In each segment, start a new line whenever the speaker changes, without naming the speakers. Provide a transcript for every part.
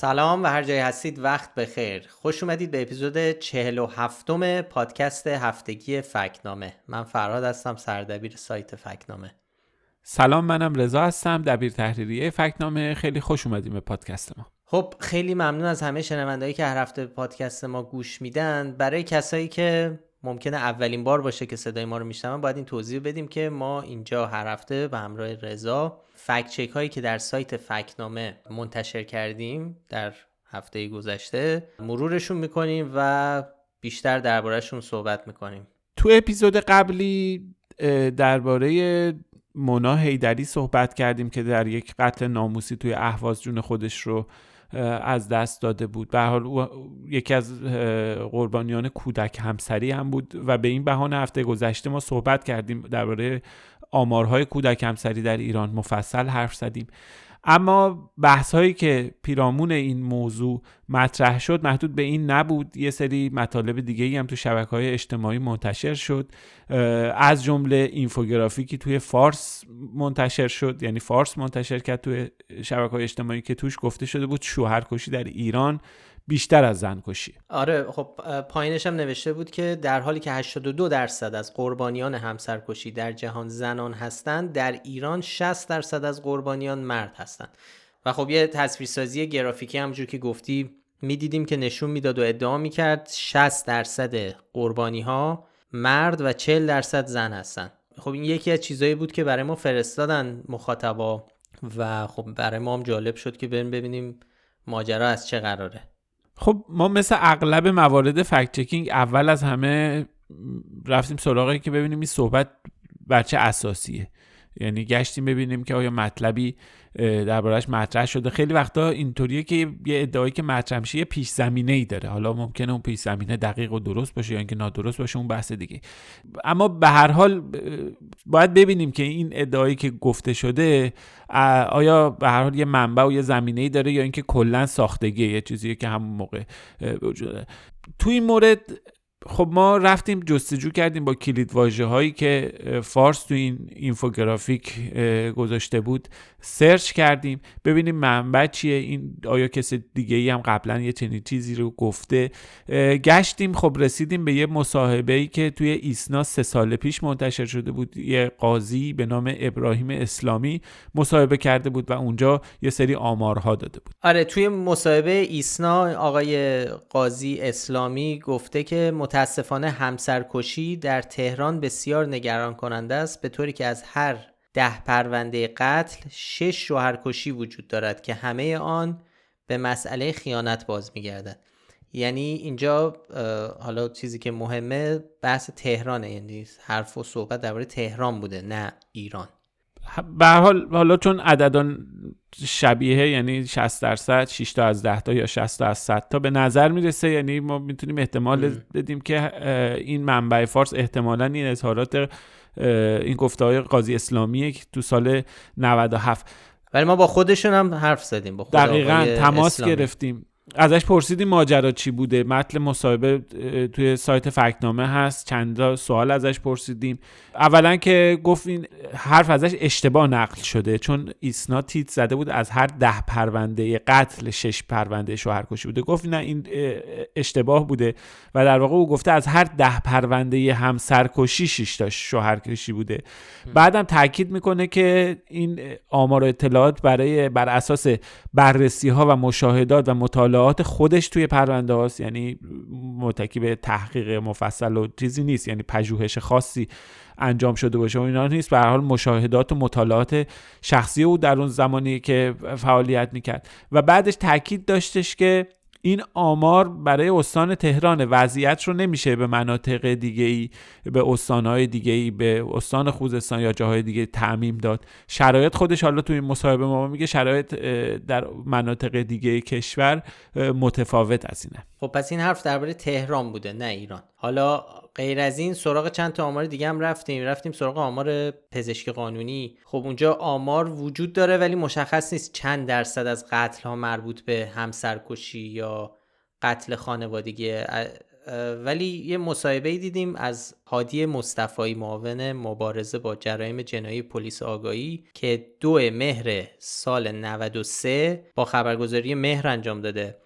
سلام و هر جای هستید وقت بخیر. خوش اومدید به اپیزود 47 م پادکست هفتگی فکنامه. من فرهاد هستم سردبیر سایت فکنامه.
سلام منم رضا هستم دبیر تحریریه فکنامه. خیلی خوش اومدیم به پادکست ما.
خب خیلی ممنون از همه شنوندهایی که هر هفته پادکست ما گوش میدن. برای کسایی که ممکنه اولین بار باشه که صدای ما رو میشنون باید این توضیح بدیم که ما اینجا هر هفته به همراه رضا فکت چک هایی که در سایت فکنامه منتشر کردیم در هفته گذشته مرورشون می‌کنیم و بیشتر دربارهشون صحبت می‌کنیم.
تو اپیزود قبلی درباره مونا هیدری صحبت کردیم که در یک قتل ناموسی توی اهواز جون خودش رو از دست داده بود. به حال یکی از قربانیان کودک همسری هم بود و به این بهانه هفته گذشته ما صحبت کردیم درباره آمارهای کودک همسری در ایران. مفصل حرف زدیم. اما بحث هایی که پیرامون این موضوع مطرح شد محدود به این نبود. یه سری مطالب دیگه ای هم تو شبکه های اجتماعی منتشر شد. از جمله اینفوگرافیکی توی فارس منتشر شد. یعنی فارس منتشر کرد توی شبکه های اجتماعی که توش گفته شده بود شوهرکشی در ایران. بیشتر از زن کشی
آره خب پایینش هم نوشته بود که در حالی که 82 درصد از قربانیان همسرکشی در جهان زنان هستند در ایران 60 درصد از قربانیان مرد هستند. و خب یه تصویرسازی گرافیکی همجور که گفتی می‌دیدیم که نشون می‌داد و ادعا می‌کرد 60 درصد قربانی ها مرد و 40 درصد زن هستند. خب این یکی از چیزایی بود که برای ما فرستادن مخاطبا و خب برای ما هم جالب شد که بریم ببینیم ماجرا از چه قراره.
خب ما مثل اغلب موارد فکت چکینگ اول از همه رفتیم سراغی که ببینیم این صحبت بر چه اساسیه. یعنی گشتیم ببینیم که آیا مطلبی دربارهش مطرح شده. خیلی وقتا اینطوریه که یه ادعایی که مطرح میشه یه پیش زمینه ای داره. حالا ممکنه اون پیش زمینه دقیق و درست باشه یا اینکه نادرست باشه اون بحث دیگه. اما به هر حال باید ببینیم که این ادعایی که گفته شده آیا به هر حال یه منبع و یه زمینه ای داره یا اینکه کلا ساختگی یه چیزیه که همون موقع وجود تو این مورد خب ما رفتیم جستجو کردیم با کلید واژه هایی که فارس تو این اینفوگرافیک گذاشته بود. سرچ کردیم. ببینیم منبع چیه. این آیا کسی دیگه ای هم قبلا یه چنین چیزی رو گفته؟ گشتیم. خب رسیدیم به یه مصاحبه ای که توی ایسنا سه سال پیش منتشر شده بود. یه قاضی به نام ابراهیم اسلامی مصاحبه کرده بود و اونجا یه سری آمارها داده بود.
آره توی مصاحبه ایسنا آقای قاضی اسلامی گفته که متاسفانه همسرکشی در تهران بسیار نگران کننده است به طوری که از هر ده پرونده قتل شش شوهرکشی وجود دارد که همه آن به مسئله خیانت باز میگردد. یعنی اینجا حالا چیزی که مهمه بحث تهرانه یعنی حرف و صحبت درباره تهران بوده نه ایران.
به حال حالا چون عددان شبیه یعنی 60 درصد 6 تا از 10 تا یا 60 تا از 100 تا به نظر می‌رسه یعنی ما می‌تونیم احتمال بدیم که این منبع فارس احتمالا این اظهارات این گفته های قاضی اسلامیه که تو سال 97
ولی ما با خودشون هم حرف زدیم با
خود دقیقا تماس گرفتیم. ازش پرسیدیم ماجرا چی بوده؟ متن مصاحبه توی سایت فکنامه هست. چند سوال ازش پرسیدیم. اولا که گفت این حرف ازش اشتباه نقل شده چون ایسنا تیت زده بود از هر ده پرونده قتل شش پرونده شوهرکشی بوده. گفت نه این اشتباه بوده. و در واقع او گفته از هر ده پرونده هم سرکشی شش تا شوهرکشی بوده. بعدم تاکید می‌کنه که این آمار و اطلاعات برای بر اساس بررسی ها و مشاهدات و مطالعات خودش توی پرونده هاست یعنی متکی به تحقیق مفصل و چیزی نیست یعنی پژوهش خاصی انجام شده باشه و اینا نیست. به حال مشاهدات و مطالعات شخصی او در اون زمانی که فعالیت می‌کرد. و بعدش تاکید داشتش که این آمار برای استان تهران وضعیت رو نمیشه به مناطق دیگه ای به استانهای دیگه ای به استان خوزستان یا جاهای دیگه تعمیم داد. شرایط خودش حالا توی این مصاحبه ما میگه شرایط در مناطق دیگه کشور متفاوت از اینه.
خب پس این حرف درباره تهران بوده نه ایران. حالا غیر از این سراغ چند تا آمار دیگه هم رفتیم. رفتیم سراغ آمار پزشکی قانونی. خب اونجا آمار وجود داره ولی مشخص نیست چند درصد از قتل ها مربوط به همسرکشی یا قتل خانوادگی ولی یه مصاحبه دیدیم از هادی مصطفی معاون مبارزه با جرایم جنایی پلیس آگاهی که دو مهر سال 93 با خبرگزاری مهر انجام داده.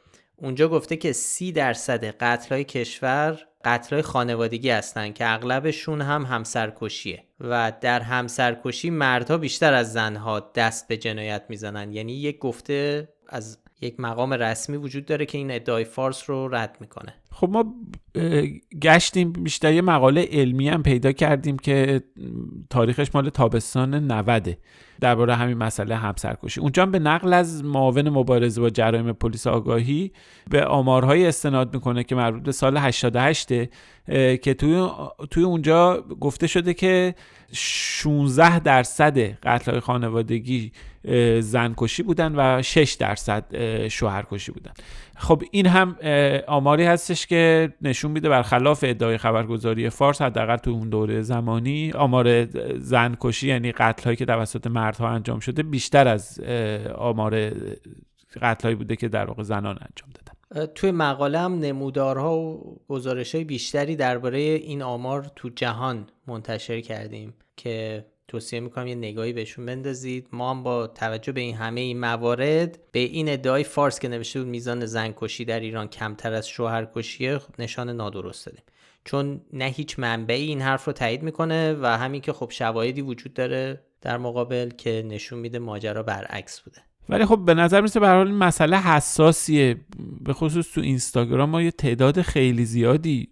اونجا گفته که سی درصد قتلای کشور قتلای خانوادگی هستن که اغلبشون هم همسرکشیه و در همسرکشی مردها بیشتر از زنها دست به جنایت می‌زنن. یعنی یک گفته از یک مقام رسمی وجود داره که این ادعای فارس رو رد می‌کنه.
خب ما گشتیم بیشتر یه مقاله علمی هم پیدا کردیم که تاریخش مال تابستان 90 درباره همین مسئله همسرکشی اونجا هم به نقل از معاون مبارزه با جرایم پلیس آگاهی به آمارهای استناد می‌کنه که مربوط به سال 88 که توی توی اونجا گفته شده که 16 درصد قتل خانوادگی زنکشی بودن و 6 درصد شوهرکشی بودن. خب این هم آماری هستش که نشون میده برخلاف ادعای خبرگزاری فارس حداقل تو اون دوره زمانی آمار زنکشی یعنی قتل هایی که توسط مردها انجام شده بیشتر از آمار قتل هایی بوده که در واقع زنان انجام دادن.
توی مقاله هم نمودارها و گزارش های بیشتری درباره این آمار تو جهان منتشر کردیم که توصیه می‌کنم یه نگاهی بهشون بندازید. ما هم با توجه به این همه این موارد به این ادعای فارس که نوشته بود میزان زنکشی در ایران کمتر از شوهرکشی نشان نادرست دادیم. چون نه هیچ منبعی این حرف رو تایید می‌کنه و همین که خب شواهدی وجود داره در مقابل که نشون میده ماجرا برعکس بوده.
ولی خب به نظر میسه به حال این مسئله حساسیه. به خصوص تو اینستاگرام ما یه تعداد خیلی زیادی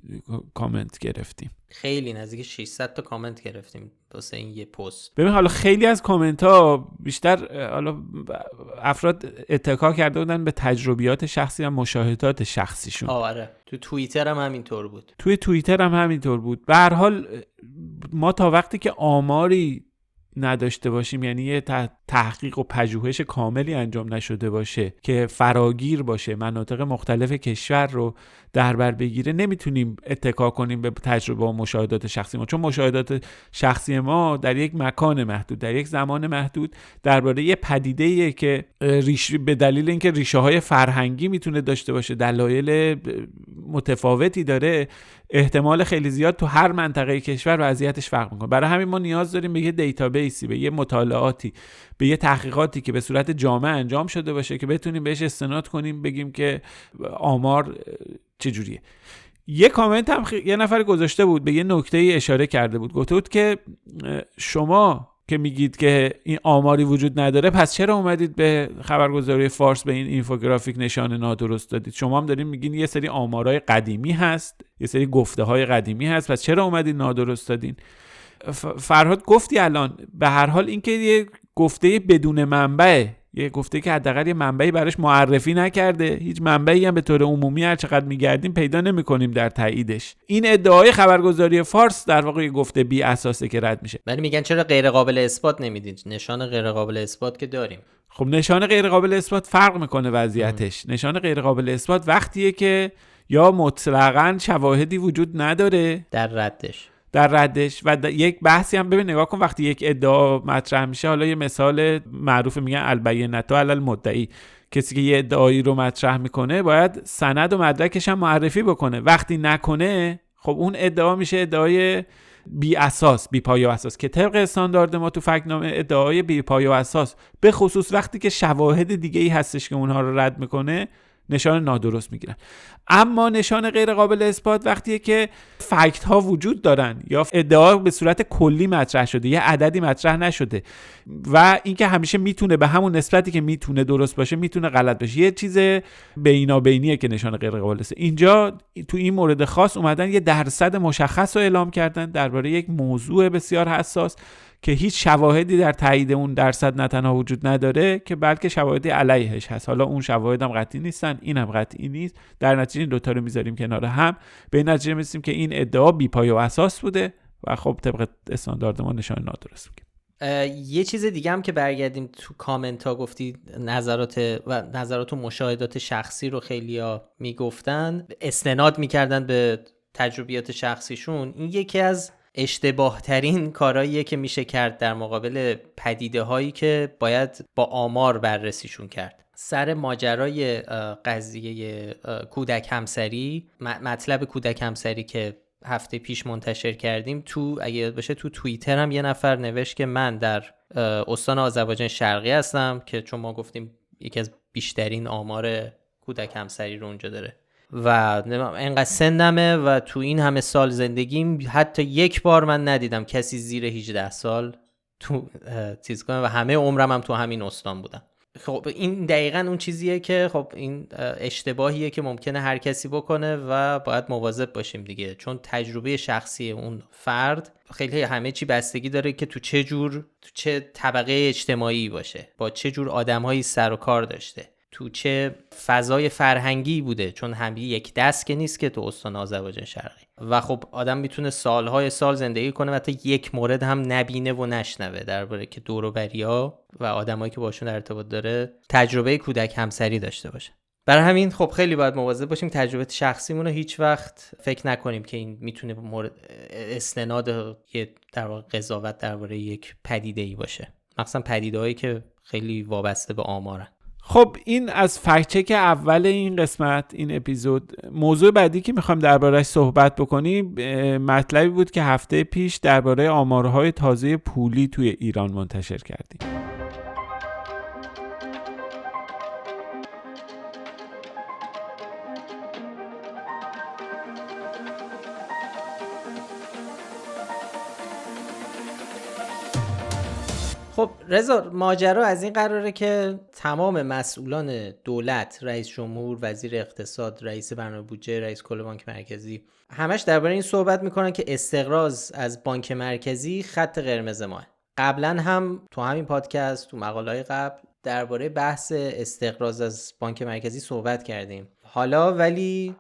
کامنت گرفتیم.
خیلی نزدیک 600 تا کامنت گرفتیم واسه این یه پست.
ببین حالا خیلی از کامنت ها بیشتر حالا افراد اتکا کرده بودن به تجربیات شخصی و مشاهدات شخصیشون.
آره. تو توییتر هم همینطور بود.
توی توییتر هم همینطور بود. به هر حال ما تا وقتی که آماری نداشته باشیم یعنی یه تحقیق و پژوهش کاملی انجام نشده باشه که فراگیر باشه. مناطق مختلف کشور رو در بر بگیره نمی‌تونیم اتکا کنیم به تجربه و مشاهدات شخصی ما. چون مشاهدات شخصی ما در یک مکان محدود در یک زمان محدود درباره یه پدیده که ریش به دلیل اینکه ریشه های فرهنگی می‌تونه داشته باشه دلایل متفاوتی داره احتمال خیلی زیاد تو هر منطقه کشور وضعیتش فرق می‌کنه. برای همین ما نیاز داریم به یه database ی به یه مطالعاتی به یه تحقیقاتی که به صورت جامع انجام شده باشه که بتونیم بهش استناد کنیم بگیم که آمار چجوریه؟ یه کامنت هم یه نفر گذاشته بود به یه نکته ای اشاره کرده بود. گفته بود که شما که میگید که این آماری وجود نداره پس چرا اومدید به خبرگزاری فارس به این اینفوگرافیک نشان نادرست دادید؟ شما هم دارین میگین یه سری آمارای قدیمی هست یه سری گفته های قدیمی هست پس چرا اومدید نادرست دادین؟ فرهاد گفتی الان به هر حال اینکه یه گفته بدون منبع یه گفته که حداقل یه منبعی براش معرفی نکرده. هیچ منبعی هم به طور عمومی هر چقدر میگردیم پیدا نمی‌کنیم در تاییدش. این ادعای خبرگزاری فارس در واقع یه گفته بی اساسه که رد میشه.
ولی میگن چرا غیر قابل اثبات نمی‌دید؟ نشان غیر قابل اثبات که داریم.
خب نشان غیر قابل اثبات فرق می‌کنه وضعیتش. نشان غیر قابل اثبات وقتیه که یا مطلقا شواهدی وجود نداره
در ردش.
در ردش و یک بحثی هم ببین نگاه کن وقتی یک ادعا مطرح میشه حالا یه مثال معروف میگن البینتو علل مدعی کسی که یه ادعایی رو مطرح می‌کنه باید سند و مدرکش هم معرفی بکنه. وقتی نکنه خب اون ادعا میشه ادعای بی اساس بی پایه و اساس که طبق استاندارد ما تو فکنامه ادعای بی پایه و اساس به خصوص وقتی که شواهد دیگه ای هستش که اونها رو رد می‌کنه نشان نادرست می‌گیرن. اما نشان غیر قابل اثبات وقتیه که فکت ها وجود دارن یا ادعا به صورت کلی مطرح شده یه عددی مطرح نشده و اینکه همیشه می‌تونه به همون نسبتی که می‌تونه درست باشه می‌تونه غلط باشه. یه چیز بینابینیه که نشان غیر قابل است. اینجا تو این مورد خاص اومدن یه درصد مشخص رو اعلام کردن درباره یک موضوع بسیار حساس. که هیچ شواهدی در تایید اون درصد نه تنها وجود نداره که بلکه شواهدی علیهش هست. حالا اون شواهد هم قطعی نیستن این هم قطعی نیست. در نتیجه این دوتا رو می‌ذاریم کنار هم. به این نتیجه می‌رسیم که این ادعا بی پای و اساس بوده و خب طبق استاندارد ما نشان نادرست میگیم
یه چیز دیگه هم که برگردیم تو کامنت ها گفتی نظرات و نظرات و مشاهدات شخصی رو خیلی می‌گفتن. استناد می‌کردن به تجربیات شخصیشون. این یکی از اشتباه ترین کارهاییه که میشه کرد در مقابل پدیده هایی که باید با آمار بررسیشون کرد. سر ماجرای قضیه کودک همسری مطلب کودک همسری که هفته پیش منتشر کردیم تو اگه یاد باشه تو توییتر هم یه نفر نوشت که من در استان آذربایجان شرقی هستم که چون ما گفتیم یکی از بیشترین آمار کودک همسری رو اونجا داره. و انقدر سنمه و تو این همه سال زندگیم حتی یک بار من ندیدم کسی زیر 18 سال تو چیز کنه و همه عمرم هم تو همین استان بودم. خب این دقیقا اون چیزیه که خب این اشتباهیه که ممکنه هر کسی بکنه و باید مواظب باشیم دیگه. چون تجربه شخصی اون فرد خیلی همه چی بستگی داره که تو چه جور تو چه طبقه اجتماعی باشه با چه جور آدمهایی سر و کار داشته. تو چه فضای فرهنگی بوده چون همین یک دست که نیست که تو استان آذربایجان شرقی. و خب آدم می‌تونه سالهای سال زندگی کنه و حتی یک مورد هم نبینه و نشنوه درباره که دوروبریا و آدمایی که باشون ارتباط داره تجربه کودک همسری داشته باشه. برای همین خب خیلی باید مواظب باشیم تجربه شخصیمون رو هیچ وقت فکر نکنیم که این می‌تونه مورد استناد یه در واقع قضاوت درباره یک پدیده ای باشه. مخصوصا پدیده که خیلی وابسته به آمارن.
خب این از فکچک اول این قسمت این اپیزود. موضوع بعدی که می‌خوایم دربارهش صحبت بکنیم مطلبی بود که هفته پیش درباره آمارهای تازه پولی توی ایران منتشر کردیم.
خب رضا ماجرا از این قراره که تمام مسئولان دولت رئیس جمهور وزیر اقتصاد رئیس برنامه بودجه رئیس کل بانک مرکزی همش درباره این صحبت می‌کنن که استقراض از بانک مرکزی خط قرمز ماه. قبلا هم تو همین پادکست تو مقاله قبل درباره بحث استقراض از بانک مرکزی صحبت کردیم. حالا ولی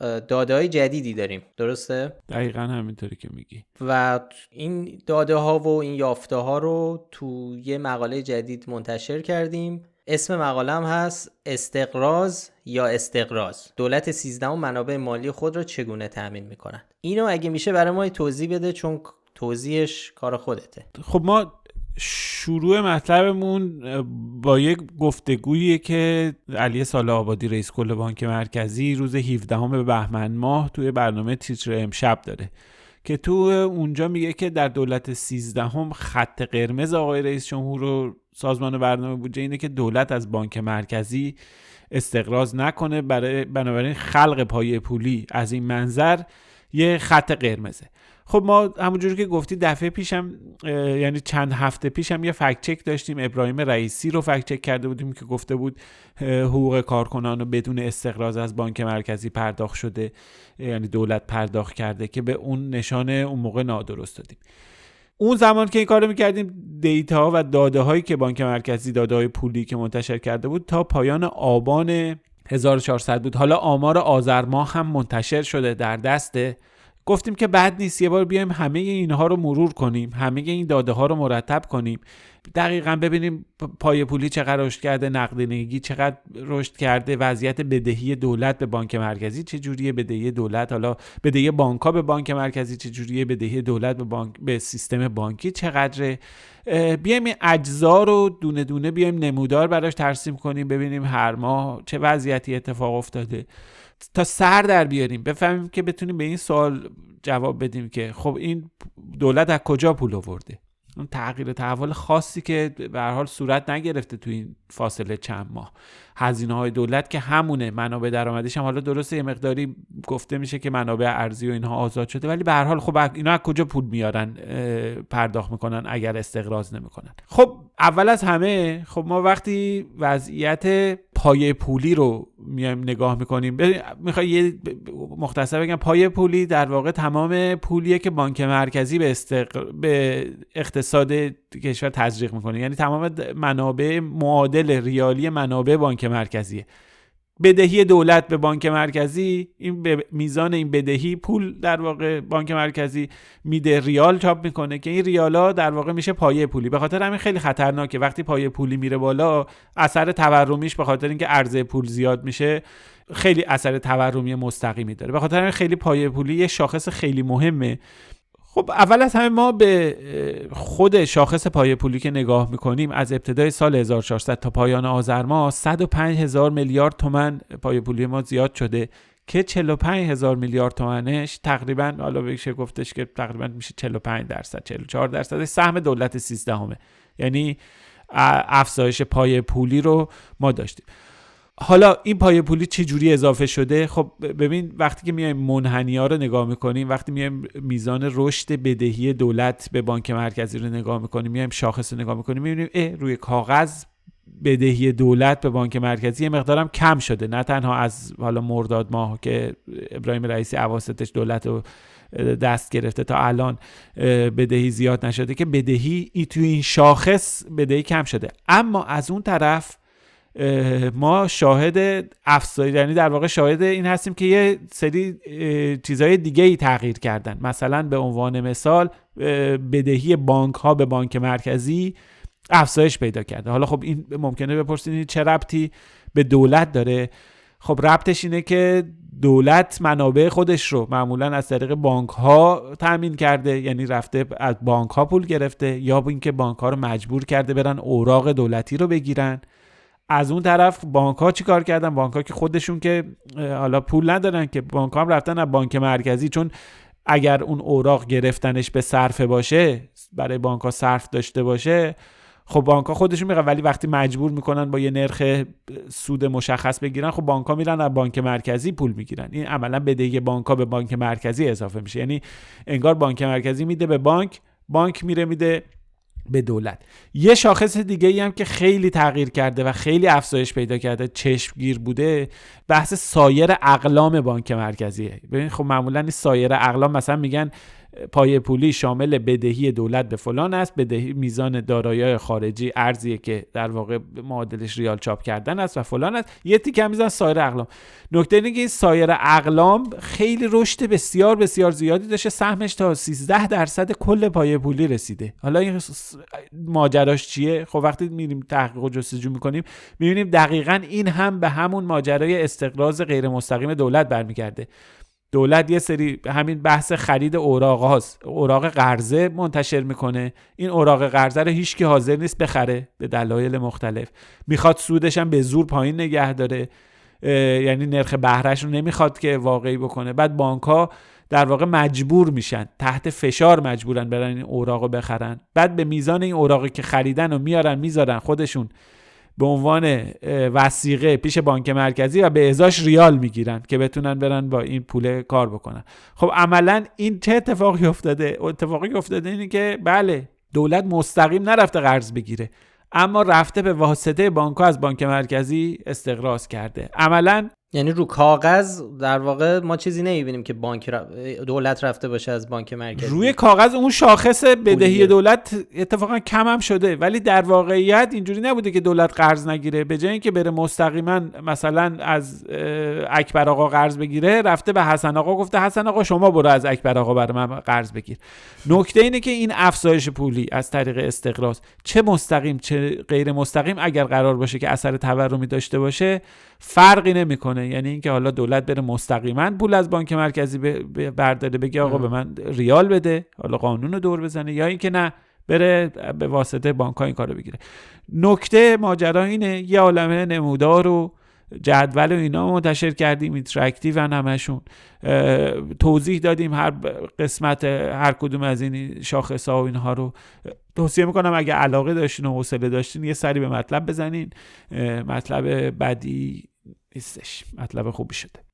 داده های جدیدی داریم. درسته؟
دقیقا همینطوری که میگی.
و این داده ها و این یافته ها رو تو یه مقاله جدید منتشر کردیم. اسم مقاله هم هست استقراض یا استقراض. دولت 13 منابع مالی خود را چگونه تأمین می‌کنند اینو اگه میشه برای ما توضیح بده چون توضیحش کار خودته.
خب ما شروع مطلبمون با یک گفتگویی که علی سال آبادی رئیس کل بانک مرکزی روز 17 بهمن ماه توی برنامه تیتر امشب داره. که تو اونجا میگه که در دولت 13 هم خط قرمز آقای رئیس جمهور و سازمان برنامه بودجه اینه که دولت از بانک مرکزی استقراض نکنه برای بنابراین خلق پایه پولی از این منظر یه خط قرمزه. خب ما همونجوری که گفتی دفعه پیشم یعنی چند هفته پیشم یه فکت چک داشتیم. ابراهیم رئیسی رو فکت چک کرده بودیم که گفته بود حقوق کارکنان بدون استقراض از بانک مرکزی پرداخت شده یعنی دولت پرداخت کرده که به اون نشانه اون موقع نادرست دادیم. اون زمان که این کارو می‌کردیم دیتا و داده هایی که بانک مرکزی داده های پولی که منتشر کرده بود تا پایان آبان 1400 بود. حالا آمار آذر ماه هم منتشر شده در دست گفتیم که بد نیست یه بار بیایم همه اینها رو مرور کنیم همه این داده ها رو مرتب کنیم. دقیقا ببینیم پای پولی چقدر رشد کرده نقدینگی چقدر رشد کرده وضعیت بدهی دولت به بانک مرکزی چه جوریه؟ بدهی دولت حالا بدهی بانک ها به بانک مرکزی چه جوریه؟ بدهی دولت به بانک به سیستم بانکی چقدره؟ بیایم این اجزا رو دونه دونه بیایم نمودار براش ترسیم کنیم ببینیم هر ماه چه وضعیتی اتفاق افتاده. تا سر در بیاریم. بفهمیم که بتونیم به این سوال جواب بدیم که خب این دولت از کجا پول آورده؟ اون تغییر تحول خاصی که به حال صورت نگرفته تو این فاصله چند ماه. هزینه های دولت که همونه منابع درآمدیش هم حالا درسته یه مقداری گفته میشه که منابع ارزی و اینها آزاد شده ولی به هر حال خب اینا از کجا پول میارن پرداخت می‌کنن اگر استقراض نمی‌کنن؟ خب اول از همه خب ما وقتی وضعیت پایه پولی رو میایم نگاه می‌کنیم. می‌خوای یه مختصر بگم پایه پولی در واقع تمام پولیه که بانک مرکزی به, استق... به اقتصاد کشور تزریق می‌کنه. یعنی تمام منابع معادل ریالی منابع بانک مرکزیه. بدهی دولت به بانک مرکزی این به میزان این بدهی پول در واقع بانک مرکزی میده ریال چاپ می‌کنه که این ریالا در واقع میشه پایه پولی. به خاطر همین خیلی خطرناکه. وقتی پایه پولی میره بالا اثر تورمیش به خاطر اینکه عرضه پول زیاد میشه خیلی اثر تورمی مستقیمی داره. به خاطر همین خیلی پایه پولی یه شاخص خیلی مهمه. خب اول از همه ما به خود شاخص پای پولی که نگاه می‌کنیم از ابتدای سال 1400 تا پایان آذر ماه 105 هزار میلیارد تومن پای پولی ما زیاد شده که 45 هزار میلیارد تومنش تقریبا حالا بشه گفتش که تقریبا میشه 45 درصد 44 درصد سهم دولت 13 همه یعنی افزایش پای پولی رو ما داشتیم. حالا این پای پولی چه جوری اضافه شده؟ خب ببین وقتی که میایم منحنی ها رو نگاه می‌کنیم وقتی میایم میزان رشد بدهی دولت به بانک مرکزی رو نگاه می‌کنیم میایم شاخص رو نگاه می‌کنیم می‌بینیم روی کاغذ بدهی دولت به بانک مرکزی یه مقدارم کم شده. نه تنها از حالا مرداد ماه که ابراهیم رئیسی عواستش دولت رو دست گرفته تا الان بدهی زیاد نشده که بدهی ای توی این شاخص بدهی کم شده. اما از اون طرف ما شاهد افزایش یعنی در واقع شاهد این هستیم که یه سری چیزهای دیگه ای تغییر کردن. مثلا به عنوان مثال بدهی بانک ها به بانک مرکزی افزایش پیدا کرده. حالا خب این ممکنه بپرسید چه ربطی به دولت داره. خب ربطش اینه که دولت منابع خودش رو معمولا از طریق بانک ها تامین کرده. یعنی رفته از بانک ها پول گرفته یا اینکه بانک ها رو مجبور کرده برن اوراق دولتی رو بگیرن. از اون طرف بانک ها چی کار کردن؟ بانک ها که خودشون که حالا پول ندارن که بانک ها هم رفتن از بانک مرکزی چون اگر اون اوراق گرفتنش به صرفه باشه برای بانک ها صرف داشته باشه خب بانک ها خودشون میگن ولی وقتی مجبور می‌کنن با یه نرخ سود مشخص بگیرن خب بانک ها میرن از بانک مرکزی پول می‌گیرن. این عملا بدهی بانک ها به بانک مرکزی اضافه میشه. یعنی انگار بانک مرکزی میده به بانک بانک میره میده به دولت. یه شاخص دیگه ای هم که خیلی تغییر کرده و خیلی افزایش پیدا کرده چشمگیر بوده بحث سایر اقلام بانک مرکزیه. ببین خب معمولا این سایر اقلام مثلا میگن پای پولی شامل بدهی دولت به فلان است. بدهی میزان دارایی خارجی ارزیه که در واقع معادلش ریال چاپ کردن است و فلان است. یه تیکه میزان سایر اقلام. نکته اینه که این سایر اقلام خیلی رشد بسیار بسیار زیادی داشته. سهمش تا 13 درصد کل پای پولی رسیده. حالا این ماجراش چیه؟ خب وقتی میریم تحقیق و جستجو می‌کنیم می‌بینیم دقیقا این هم به همون ماجرای استقراض غیر مستقیم دولت برمیگرده. دولت یه سری همین بحث خرید اوراق هاست. اوراق قرضه منتشر می‌کنه. این اوراق قرضه رو هیچکی حاضر نیست بخره به دلایل مختلف. می‌خواد سودش هم به زور پایین نگه داره. یعنی نرخ بهرهش رو نمی‌خواد که واقعی بکنه. بعد بانک ها در واقع مجبور میشن تحت فشار مجبورن برن این اوراق رو بخرن. بعد به میزان این اوراقی که خریدن و میارن می‌ذارن خودشون. به عنوان وسیقه پیش بانک مرکزی و به ازاش ریال می‌گیرن که بتونن برن با این پول کار بکنن. خب عملا این چه اتفاقی افتاده؟ اتفاقی افتاده اینه که بله دولت مستقیم نرفته قرض بگیره اما رفته به واسطه بانک از بانک مرکزی استقراض کرده. عملا
یعنی رو کاغذ در واقع ما چیزی نمی‌بینیم که بانک دولت رفته باشه از بانک مرکزی.
روی کاغذ اون شاخص بدهی دولت اتفاقا کم هم شده. ولی در واقعیت اینجوری نبوده که دولت قرض نگیره. به جای اینکه بره مستقیما مثلا از اکبر آقا قرض بگیره رفته به حسن آقا گفته حسن آقا شما برو از اکبر آقا برای من قرض بگیر. نکته اینه که این افزایش پولی از طریق استقراض چه مستقیم چه غیر مستقیم اگر قرار باشه که اثر تورمی داشته باشه فرقی نمی‌کنه. یعنی اینکه حالا دولت بره مستقیما پول از بانک مرکزی برداره بگه آقا به من ریال بده حالا قانون رو دور بزنه یا اینکه نه بره به واسطه بانک ها این کارو بگیره. نکته ماجرا اینه یه عالمه نمودار و جدول و اینا منتشر کردیم interactive همشون. توضیح دادیم هر قسمت هر کدوم از این شاخص ها و اینها رو. توصیه می‌کنم اگه علاقه داشتین و حوصله داشتین یه سری به مطلب بزنین. مطلب بدی نیستش. مطلب خوبی شده.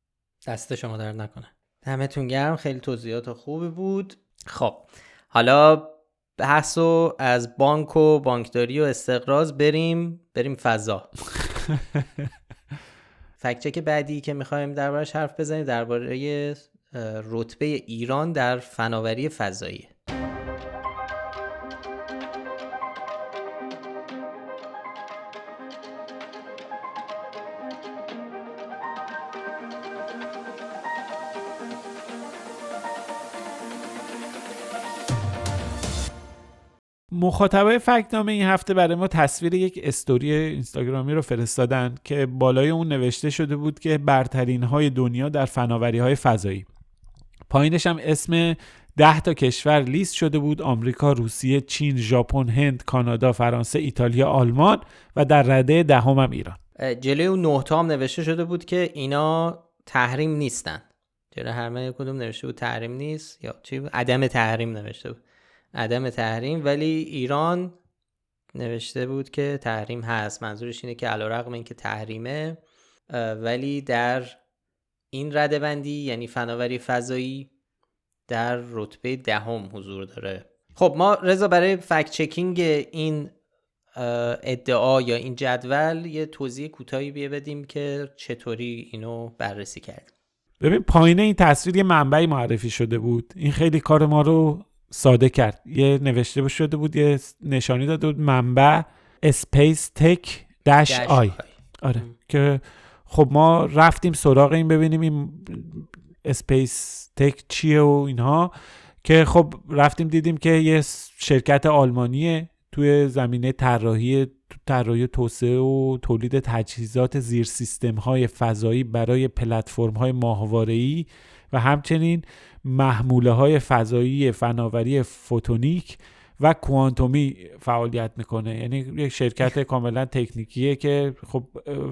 دست شما در نکنه. دمتون گرم. خیلی توضیحات خوبی بود. خب حالا بحث و از بانک و بانکداری و استقراض بریم. بریم فضا. فکچک بعدی که می‌خوایم دربارش حرف بزنیم درباره رتبه ایران در فناوری فضایی.
مخاطبای فکنامه این هفته برای ما تصویر یک استوری اینستاگرامی رو فرستادن که بالای اون نوشته شده بود که برترین های دنیا در فناوری های فضایی. پایینش هم اسم ده تا کشور لیست شده بود آمریکا روسیه چین ژاپن هند کانادا فرانسه ایتالیا آلمان و در رده دهم هم ایران.
جلوی اون نه هم نوشته شده بود که اینا تحریم نیستن. جلوی همه کدوم نوشته بود تحریم نیست یا چی عدم تحریم نوشته بود. عدم تحریم ولی ایران نوشته بود که تحریم هست. منظورش اینه که علیرغم اینکه تحریمه ولی در این رده بندی یعنی فناوری فضایی در رتبه دهم حضور داره. خب ما رضا برای فکت چکینگ این ادعا یا این جدول یه توضیح کوتاهی بیه بدیم که چطوری اینو بررسی کردیم.
ببین پایین این تصویر یه منبعی معرفی شده بود. این خیلی کار ما رو ساده کرد. یه نوشته شده بود یه نشانی داده بود منبع SpaceTech dash i. آره. که خب ما رفتیم سراغ این ببینیم این SpaceTech چیه و اینها. که خب رفتیم دیدیم که یه شرکت آلمانیه توی زمینه طراحی طراحی توسعه و تولید تجهیزات زیر سیستم های فضایی برای پلتفرم های ماهواره و همچنین محموله های فضایی فناوری فوتونیک و کوانتومی فعالیت می‌کنه. یعنی یک شرکت کاملا تکنیکیه که خب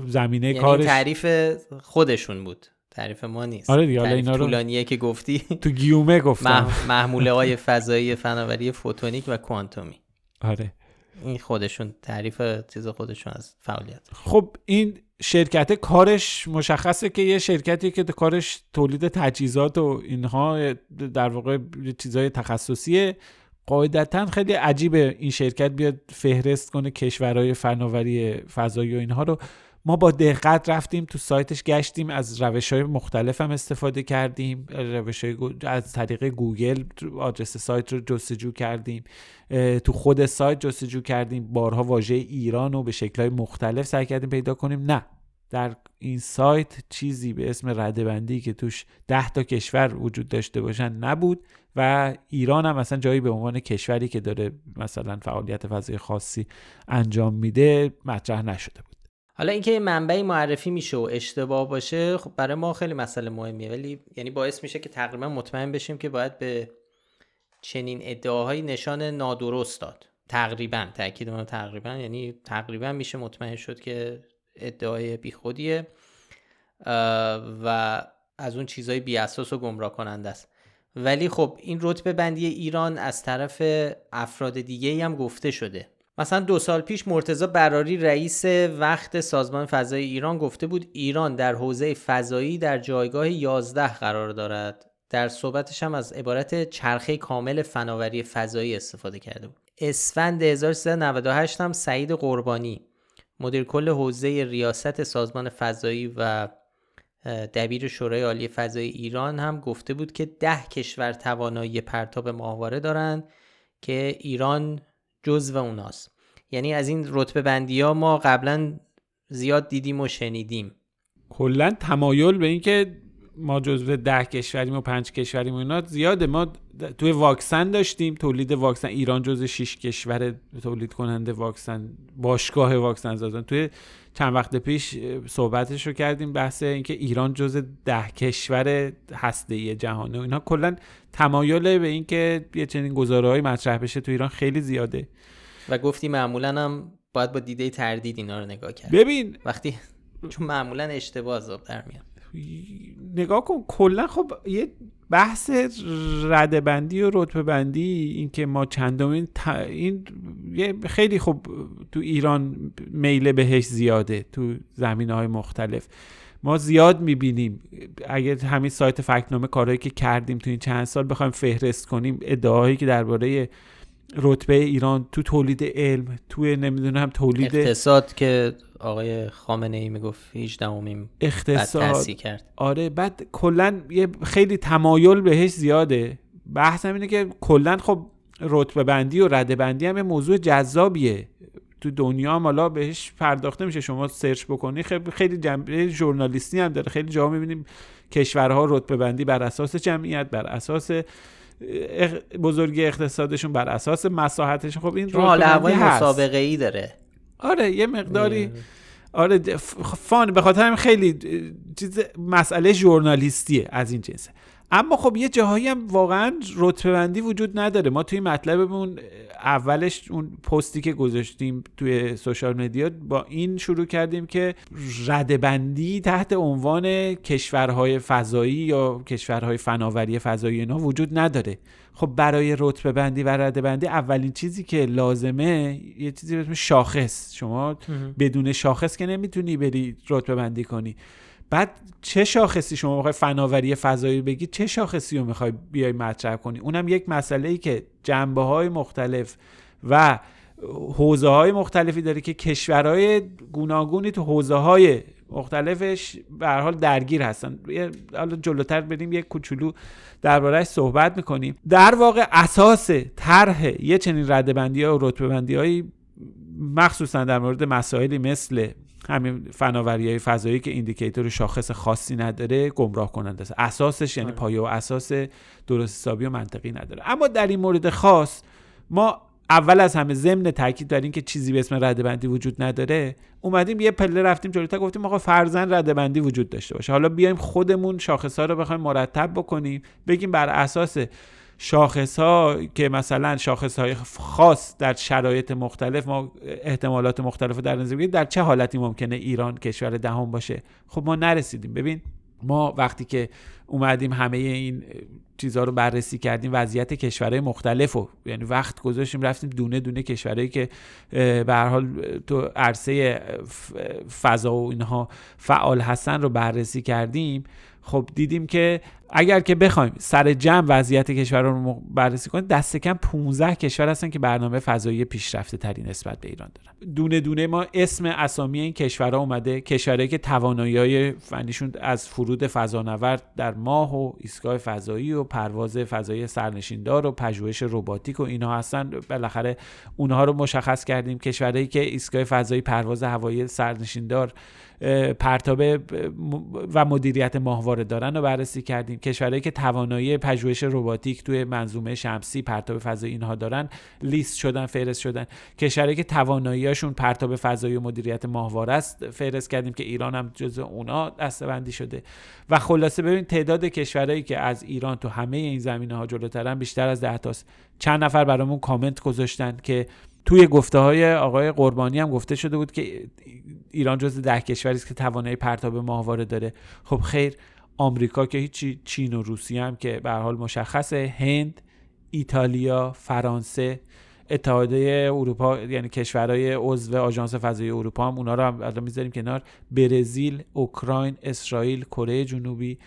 زمینه
یعنی
کارش
تعریف خودشون بود. تعریف ما نیست.
آره دیگه اینا رو
طولانیه که گفتی.
تو گیومه گفتم.
محموله های فضایی فناوری فوتونیک و کوانتومی.
آره.
این خودشون تعریف چیز خودشون از فعالیت.
خب این شرکت کارش مشخصه که یه شرکتی که کارش تولید تجهیزات و اینها در واقع چیزهای تخصصیه. قاعدتا خیلی عجیبه این شرکت بیاد فهرست کنه کشورهای فناوری فضایی و اینها رو. ما با دقت رفتیم تو سایتش گشتیم از روش های مختلف هم استفاده کردیم روش های از طریق گوگل آدرس سایت رو جستجو کردیم تو خود سایت جستجو کردیم بارها واژه ایران رو به شکل های مختلف سعی کردیم پیدا کنیم. نه در این سایت چیزی به اسم ردبندی که توش ده تا کشور وجود داشته باشن نبود و ایران هم مثلا جایی به عنوان کشوری که داره مثلا فعالیت فضای خاصی انجام میده مطرح نشده بود.
حالا اینکه منبعی معرفی میشه و اشتباه باشه خب برای ما خیلی مسئله مهمیه. ولی یعنی باعث میشه که تقریبا مطمئن بشیم که باید به چنین ادعاهایی نشان نادرست داد. تقریبا تاکید اون تقریبا. یعنی تقریبا میشه مطمئن شد که ادعای بیخودیه و از اون چیزهای بی اساس و گمراه کننده است. ولی خب این رتبه بندی ایران از طرف افراد دیگه هم گفته شده. مثلا دو سال پیش مرتزا براری رئیس وقت سازمان فضای ایران گفته بود ایران در حوزه فضایی در جایگاه 11 قرار دارد. در صحبتش هم از عبارت چرخه کامل فناوری فضایی استفاده کرده بود. اسفند 1398 هم سعید قربانی مدیر کل حوزه ریاست سازمان فضایی و دبیر شورای عالی فضای ایران هم گفته بود که ده کشور توانایی پرتاب ماهواره دارند که ایران جزو اوناست. یعنی از این رتبه بندی ها ما قبلا زیاد دیدیم و شنیدیم.
کلا تمایل به اینکه ما جزو ده کشوریم و پنج کشوریم و اینا زیاده. ما توی واکسن داشتیم تولید واکسن ایران جزو شش کشور تولید کننده واکسن باشگاه واکسن زدن توی چند وقت پیش صحبتش رو کردیم بحث اینکه ایران جزو ده کشور هسته جهانه و اینا کلا تمایل به اینکه یه چنین گزاره‌ای مطرح بشه تو ایران خیلی زیاده.
و گفتی معمولا هم باید با دیده تردید اینا رو نگاه کرد.
ببین
وقتی چون معمولا اشتباه زاب در میاد.
نگاه کن کلا خب یه بحث رده بندی و رتبه بندی اینکه ما چندمین این خیلی خوب تو ایران میله بهش زیاده تو زمینه های مختلف. ما زیاد می‌بینیم. اگر همین سایت فکنامه کارهایی که کردیم تو این چند سال بخوایم فهرست کنیم ادعاهایی که درباره رتبه ایران تو تولید علم توی نمی‌دونم تولید
اقتصاد که آقای خامنه ای می‌گفت 18 امیم
اقتصاد.
کرد.
آره بعد کلا یه خیلی تمایل بهش زیاده. بحث اینه که کلا خب رتبه بندی و رده بندی هم یه موضوع جذابیه. تو دنیا هم حالا بهش پرداخته میشه. شما سرچ بکنی خیلی خیلی جنبه ژورنالیستی هم داره. خیلی جا می‌بینیم کشورها رتبه بندی بر اساس جمعیت بر اساس بزرگی اقتصادشون بر اساس مساحتشون. خب این
حال هوای مسابقه ای داره.
آره یه مقداری آره. فان به خاطر خیلی چیز مسئله ژورنالیستیه از این جنسه اما خب یه جاهایی هم واقعا رتبه بندی وجود نداره. ما توی مطلبمون اولش اون پستی که گذاشتیم توی سوشال مدیا با این شروع کردیم که ردبندی تحت عنوان کشورهای فضایی یا کشورهای فناوری فضایی اینا وجود نداره. خب برای رتبه بندی و رده بندی اولین چیزی که لازمه یه چیزی به شاخص. شما بدون شاخص که نمی‌تونی بری رتبه بندی کنی. بعد چه شاخصی شما می‌خوای فناوری فضایی بگی؟ چه شاخصی رو می‌خوای بیای مطرح کنی؟ اونم یک مسئله ای که جنبه های مختلف و حوزه های مختلفی داره که کشورهای گوناگونی تو حوزه های مختلفش به حال درگیر هستن. حالا جلوتر بریم یک کوچولو دربارهش صحبت می‌کنیم. در واقع اساس طرح یه چنین ردبندی ها و رتبه بندی مخصوصا در مورد مسائلی مثل همین فناوری های فضایی که indicator شاخص خاصی نداره گمراه کننده است. اساسش یعنی آره. پایه و اساس درست حسابی و منطقی نداره. اما در این مورد خاص ما اول از همه ضمن تاکید بر که چیزی به اسم رده‌بندی وجود نداره اومدیم یه پله رفتیم جلوتر گفتیم آقا فرضاً رده‌بندی وجود داشته باشه. حالا بیایم خودمون شاخص ها رو بخوایم مرتب بکنیم بگیم بر اساس شاخص ها که مثلا شاخص های خاص در شرایط مختلف ما احتمالات مختلف در نظر بگیریم در چه حالتی ممکنه ایران کشور دهم باشه؟ خب ما نرسیدیم. ببین ما وقتی که اومدیم همه این چیزها رو بررسی کردیم وضعیت کشورهای مختلف و یعنی وقت گذاشتیم رفتیم دونه دونه کشورهایی که به هر حال تو عرصه فضا و اینها فعال هستن رو بررسی کردیم. خب دیدیم که اگر که بخوایم سر جمع وضعیت کشور رو بررسی کنیم دست کم 15 کشور هستن که برنامه فضایی پیشرفته تری نسبت به ایران دارن. دونه دونه ما اسم اسامی این کشورها اومده کشورهایی که توانایی های فنیشون از فرود فضانورد در ماه و ایستگاه فضایی و پرواز فضایی سرنشیندار و پژوهش رباتیک و اینها هستن. بالاخره اونها رو مشخص کردیم. کشورهایی که ایستگاه فضایی پرواز هوایی سرنشیندار پرتاب و مدیریت ماهواره دارن رو بررسی کردیم. کشورهایی که توانایی پژوهش رباتیک توی منظومه شمسی پرتاب فضایی اینها دارن لیست شدن فهرست شدن. کشورهایی که تواناییاشون پرتاب فضایی و مدیریت ماهواره است فهرست کردیم که ایران هم جزو اونا دستبندی شده. و خلاصه ببین تعداد کشورهایی که از ایران تو همه این زمینه ها جلوترن بیشتر از ده تاست. چند نفر برامون کامنت گذاشتن که توی گفته های آقای قربانی هم گفته شده بود که ایران جز ده کشوری است که توانایی پرتاب ماهواره داره. خب خیر آمریکا که هیچی چین و روسیه هم که به حال مشخصه. هند ایتالیا فرانسه اتحادیه اروپا یعنی کشورهای عضو آژانس فضایی اروپا هم اونا رو هم الان می‌ذاریم کنار. برزیل اوکراین اسرائیل کره جنوبی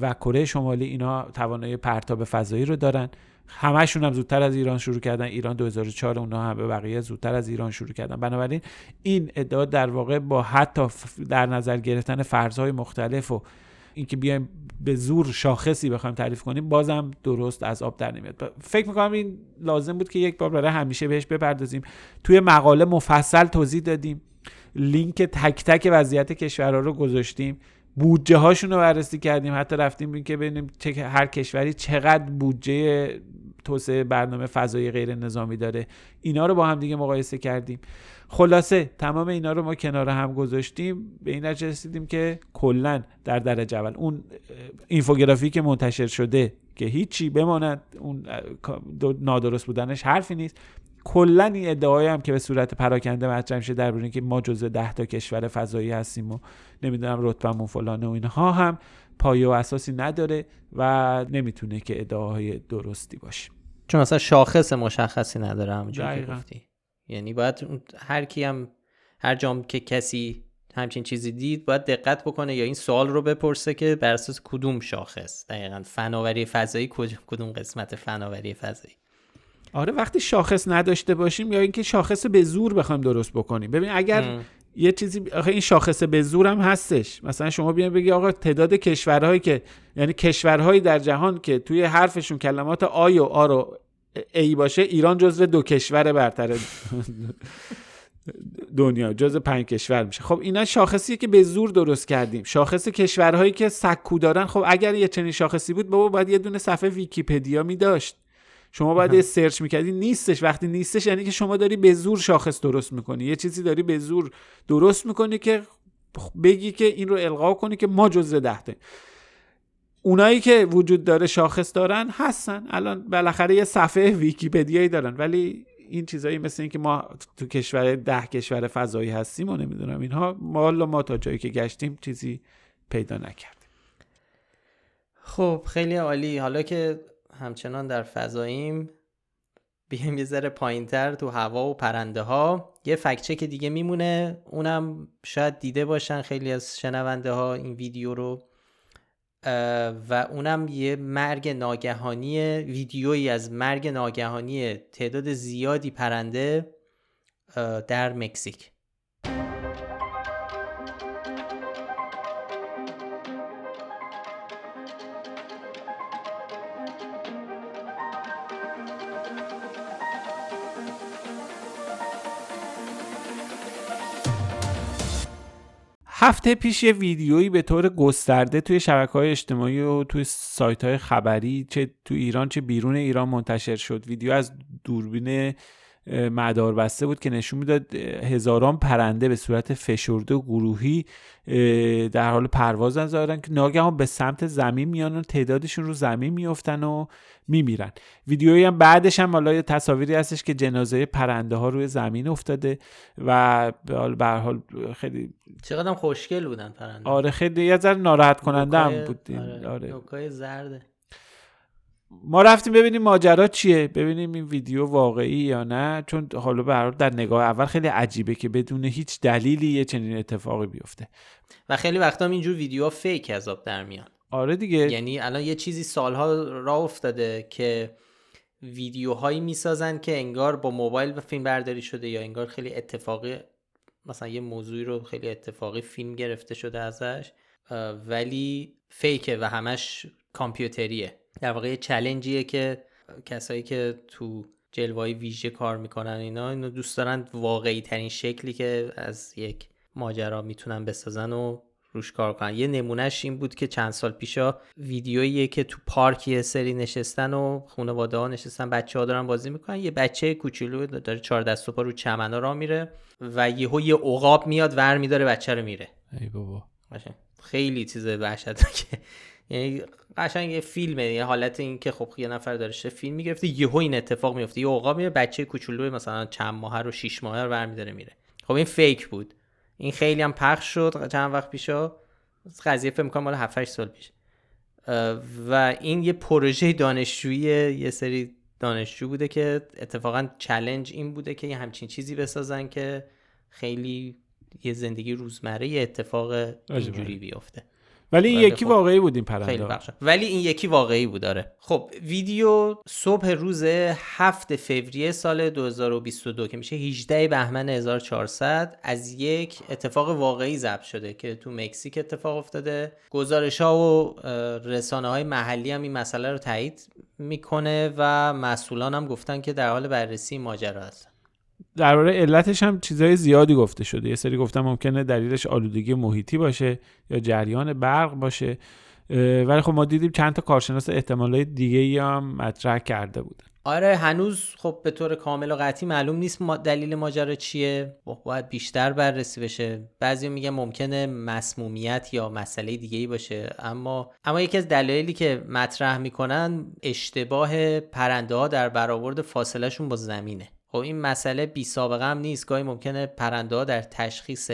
و کره شمالی اینا توانایی پرتاب فضایی رو دارن. همشون هم زودتر از ایران شروع کردن. ایران 2004 اونها هم به بقیه زودتر از ایران شروع کردن. بنابراین این ادعا در واقع با حتی در نظر گرفتن فرضهای مختلف و اینکه بیایم به زور شاخصی بخوایم تعریف کنیم بازم درست از آب در نمیاد. فکر می‌کنم این لازم بود که یک بار برای همیشه بهش بپردازیم. توی مقاله مفصل توضیح دادیم. لینک تک تک وضعیت کشورها رو گذاشتیم. بودجه هاشون رو بررسی کردیم. حتی رفتیم ببینیم که ببینیم هر کشوری چقدر بودجه توسعه برنامه فضایی غیر نظامی داره. اینا رو با هم دیگه مقایسه کردیم. خلاصه تمام اینا رو ما کنار هم گذاشتیم. به این نتیجه رسیدیم که کلا در درجه اول. اون اینفوگرافی که منتشر شده که هیچی بماند اون نادرست بودنش حرفی نیست. کلا این ادعایی هم که به صورت پراکنده مطرح میشه در اینکه ما جزء ده تا کشور فضایی هستیم و نمی‌دونم رتبمون فلانه و اینها هم پایه و اساسی نداره و نمی‌تونه که ادعاهای درستی باشه.
چون اصلا شاخص مشخصی نداره همونجوری که گفتی. یعنی باید هر کی هم هر جام که کسی همچین چیزی دید باید دقت بکنه یا این سوال رو بپرسه که بر اساس کدوم شاخص؟ دقیقا. فناوری فضایی کدوم قسمت فناوری فضایی؟
آره وقتی شاخص نداشته باشیم یا اینکه شاخص به زور بخوایم درست بکنیم. ببین اگر یه چیزی آخه این شاخص به زور هم هستش. مثلا شما بیان بگی آقا تعداد کشورهایی که یعنی کشورهایی در جهان که توی حرفشون کلمات I و R و A باشه ایران جزو دو کشور برتر دنیا جز پنج کشور میشه. خب اینا شاخصیه که به زور درست کردیم. شاخص کشورهایی که سکو دارن خب اگر یه چنین شاخصی بود بابا باید یه دونه صفحه ویکیپدیا می داشت شما باید یه search می‌کردی نیستش. وقتی نیستش یعنی که شما داری به زور شاخص درست می‌کنی. یه چیزی داری به زور درست می‌کنی که بگی که این رو القا کنی که ما جزء دهته اونایی که وجود داره شاخص دارن هستن. الان بالاخره یه صفحه ویکیپدیایی دارن. ولی این چیزایی مثل اینکه ما تو کشور ده کشور فضایی هستیم و نمی‌دونم اینها مال ما تا جایی که گشتیم چیزی پیدا نکرد
خب خیلی عالی. حالا که همچنان در فضاییم بیایم یه ذره پایینتر تو هوا و پرنده ها یه فکچه که دیگه میمونه. اونم شاید دیده باشن خیلی از شنونده ها این ویدیو رو. و اونم یه مرگ ناگهانی ویدیویی از مرگ ناگهانی تعداد زیادی پرنده در مکزیک.
هفته پیش یه ویدیویی به طور گسترده توی شبکه های اجتماعی و توی سایت های خبری چه تو ایران چه بیرون ایران منتشر شد. ویدیو از دوربین مدار بسته بود که نشون می‌داد هزاران پرنده به صورت فشرده و گروهی در حال پرواز ظاهرن که ناگهان به سمت زمین میان و تعدادشون رو زمین میفتن و میمیرن. ویدیویی هم بعدش هم حالا تصاویری هستش که جنازه پرنده ها روی زمین افتاده و به حال خیلی
چقدر خوشگل بودن پرنده.
آره خیلی یه ذره ناراحت کننده هم بود
آره, آره. زرده.
ما رفتیم ببینیم ماجرا چیه ببینیم این ویدیو واقعی یا نه. چون حالا به در نگاه اول خیلی عجیبه که بدون هیچ دلیلی یه چنین اتفاقی بیفته.
و خیلی وقتا هم اینجور ویدیوها فیک از آب در میان.
آره دیگه.
یعنی الان یه چیزی سالها راه افتاده که ویدیوهایی می‌سازن که انگار با موبایل و فیلم برداری شده یا انگار خیلی اتفاقی مثلا یه موضوعی رو خیلی اتفاقی فیلم گرفته شده ازش ولی فیکه و همش کامپیوتریه. در واقع یه چلنجیه که کسایی که تو جلوهای ویژه کار می‌کنن اینا اینو دوست دارن واقعی ترین شکلی که از یک ماجرا می‌تونن بسازن و روش کار کنن. یه نمونهش این بود که چند سال پیشا ویدیویی که تو پارک یه سری نشستن و خانواده ها نشستن بچه ها دارن بازی می‌کنن. یه بچه کوچولو داره چهار دست و پا رو چمنا را میره و یهو یه عقاب میاد ور میداره بچه رو میره.
ای بابا.
خیلی چیز وحشتناکه. یعنی قشنگ یه فیلمه یه حالت این که خب یه نفر داره فیلم می‌گرفته یهو این اتفاق میفته یه عقاب میره بچه کوچولو مثلا چند ماه رو 6 ماه رو برمیداره میره. خب این فیک بود. این خیلی هم پخش شد چند وقت پیشا قضیه فکر می‌کنم مال 7 سال پیش و این یه پروژه دانشجویی یه سری دانشجو بوده که اتفاقا چلنج این بوده که یه همچین چیزی بسازن که خیلی یه زندگی روزمره یه اتفاق اینجوری بیفته.
ولی این یکی خب. واقعی بود این پرنده.
ولی این یکی واقعی بود داره خب ویدیو صبح روز 7 فوریه سال 2022 که میشه 18 بهمن 1400 از یک اتفاق واقعی ضبط شده که تو مکزیک اتفاق افتاده. گزارش ها و رسانه های محلی هم این مسئله رو تایید می‌کنه و مسئولان هم گفتن که در حال بررسی ماجرا هستن.
درباره علتش هم چیزهای زیادی گفته شده. یه سری گفتم ممکنه دلیلش آلودگی محیطی باشه یا جریان برق باشه. ولی خب ما دیدیم چند تا کارشناس احتمالات دیگه ای هم مطرح کرده بودن.
آره هنوز خب به طور کامل و قطعی معلوم نیست ما دلیل ماجرا چیه. باید بیشتر بررسی بشه. بعضی میگن ممکنه مسمومیت یا مسئله دیگه ای باشه. اما اما یکی از دلایلی که مطرح می‌کنن اشتباه پرنده ها در برآورد فاصلهشون با زمینه. خب این مسئله بی سابقه هم نیست. گاهی ممکنه پرنده ها در تشخیص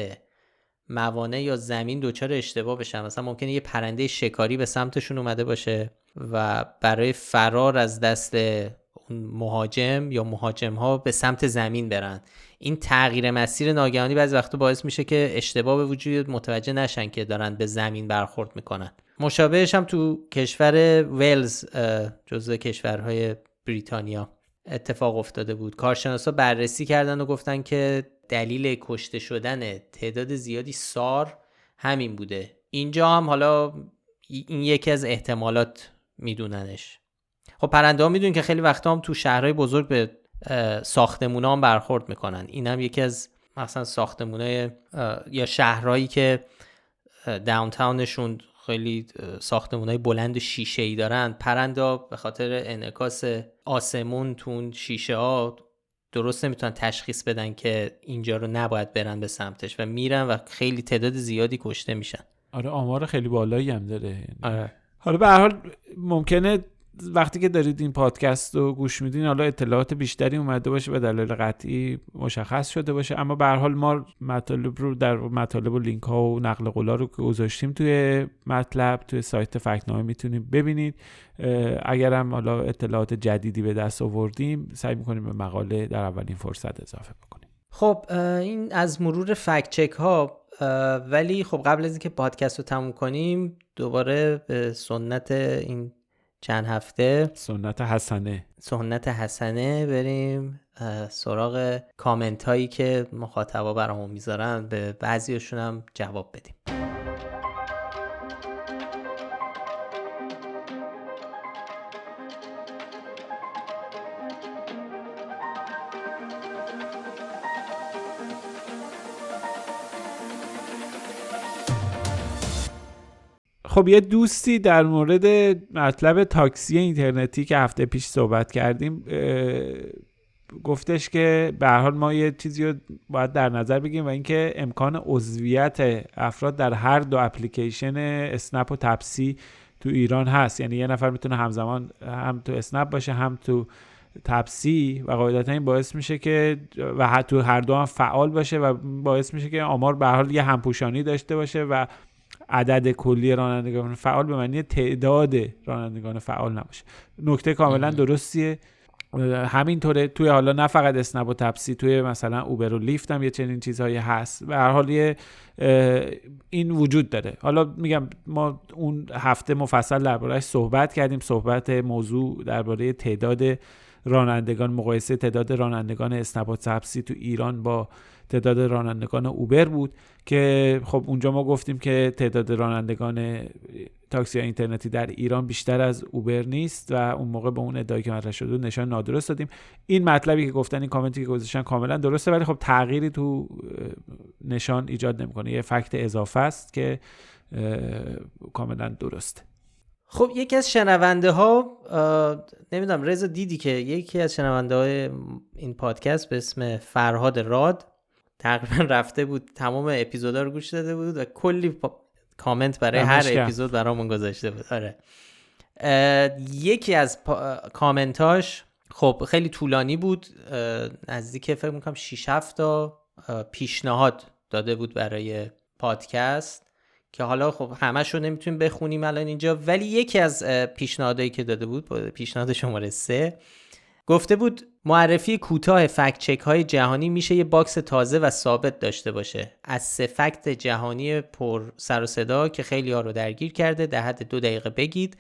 موانع یا زمین دچار اشتباه بشن. مثلا ممکنه یه پرنده شکاری به سمتشون اومده باشه و برای فرار از دست مهاجم یا مهاجم ها به سمت زمین برن. این تغییر مسیر ناگهانی بعضی وقتا باعث میشه که اشتباه به وجود متوجه نشن که دارن به زمین برخورد می‌کنن. مشابهش هم تو کشور ولز جزو کشورهای بریتانیا. اتفاق افتاده بود. کارشناسا بررسی کردن و گفتن که دلیل کشته شدن تعداد زیادی سار همین بوده. اینجا هم حالا این یکی از احتمالات میدوننش. خب پرنده ها می‌دونن که خیلی وقتا هم تو شهرهای بزرگ به ساختمون هم برخورد می‌کنن. این هم یکی از مثلا ساختمونه یا شهرهایی که داونتاونشون خیلی ساختمون های بلند شیشه ای دارن پرندا به خاطر انعکاس آسمون تون شیشه ها درست نمی‌تونن تشخیص بدن که اینجا رو نباید برن به سمتش و میرن و خیلی تعداد زیادی کشته میشن.
آره آمار خیلی بالایی هم داره.
آره.
حالا به هر حال ممکنه وقتی که دارید این پادکست رو گوش میدین حالا اطلاعات بیشتری اومده باشه و دلیل قطعی مشخص شده باشه. اما به حال ما مطالب رو در مطالب و لینک ها و نقل قولا رو که گذاشتیم توی مطلب توی سایت فکنامه می‌تونید ببینید. هم حالا اطلاعات جدیدی به دست آوردیم سعی می‌کنیم به مقاله در اولین فرصت اضافه بکنیم.
خب این از مرور فکت چک ها ولی خب قبل از اینکه پادکست رو تموم کنیم دوباره به سنت این چند هفته؟
سنت حسنه.
سنت حسنه. بریم سراغ کامنت هایی که مخاطبا برامون می‌ذارن. به بعضیشون هم جواب بدیم.
خب یه دوستی در مورد مطلب تاکسی اینترنتی که هفته پیش صحبت کردیم گفتش که به حال ما یه چیزی رو باید در نظر بگیریم و اینکه امکان عضویت افراد در هر دو اپلیکیشن اسنپ و تپسی تو ایران هست. یعنی یه نفر می‌تونه همزمان هم تو اسنپ باشه هم تو تپسی و قاعدتا این باعث میشه که و تو هر دو هم فعال باشه و باعث میشه که آمار به حال یه همپوشانی داشته باشه و عدد کلی رانندگان فعال به معنی تعداد رانندگان فعال نباشه. نکته کاملا درستیه. همینطوره توی حالا نه فقط اسنپ و تپسی توی مثلا اوبر و لیفت هم یه چنین چیزهایی هست. به هر حال این وجود داره. حالا میگم ما اون هفته مفصل دربارهش صحبت کردیم. صحبت موضوع درباره تعداد رانندگان مقایسه تعداد رانندگان اسنپ تپسی تو ایران با تعداد رانندگان اوبر بود که خب اونجا ما گفتیم که تعداد رانندگان تاکسی اینترنتی در ایران بیشتر از اوبر نیست و اون موقع به اون ادعایی که مطرح شده نشان نادرست دادیم. این مطلبی که گفتن این کامنتی که گذاشتن کاملا درسته ولی خب تغییری تو نشان ایجاد نمی‌کنه. یه فکت اضافه است که کاملا درسته
خب یکی از شنونده ها نمی‌دونم رضا دیدی که یکی از شنونده های این پادکست به اسم فرهاد راد تقریبا رفته بود تمام اپیزودا رو گوش داده بود و کلی کامنت برای هر اپیزود برامون گذاشته بود. آره. یکی از پا... کامنتاش خب خیلی طولانی بود نزدیک فکر می‌کنم 6 7 تا پیشنهاد داده بود برای پادکست. که حالا خب همش رو نمی‌تونیم بخونیم الان اینجا. ولی یکی از پیشنهادهایی که داده بود پیشنهاد شماره سه گفته بود معرفی کوتاه fact check های جهانی میشه یه box تازه و ثابت داشته باشه. از سه fact جهانی پر سر و صدا که خیلی ها رو درگیر کرده در حد دو دقیقه بگید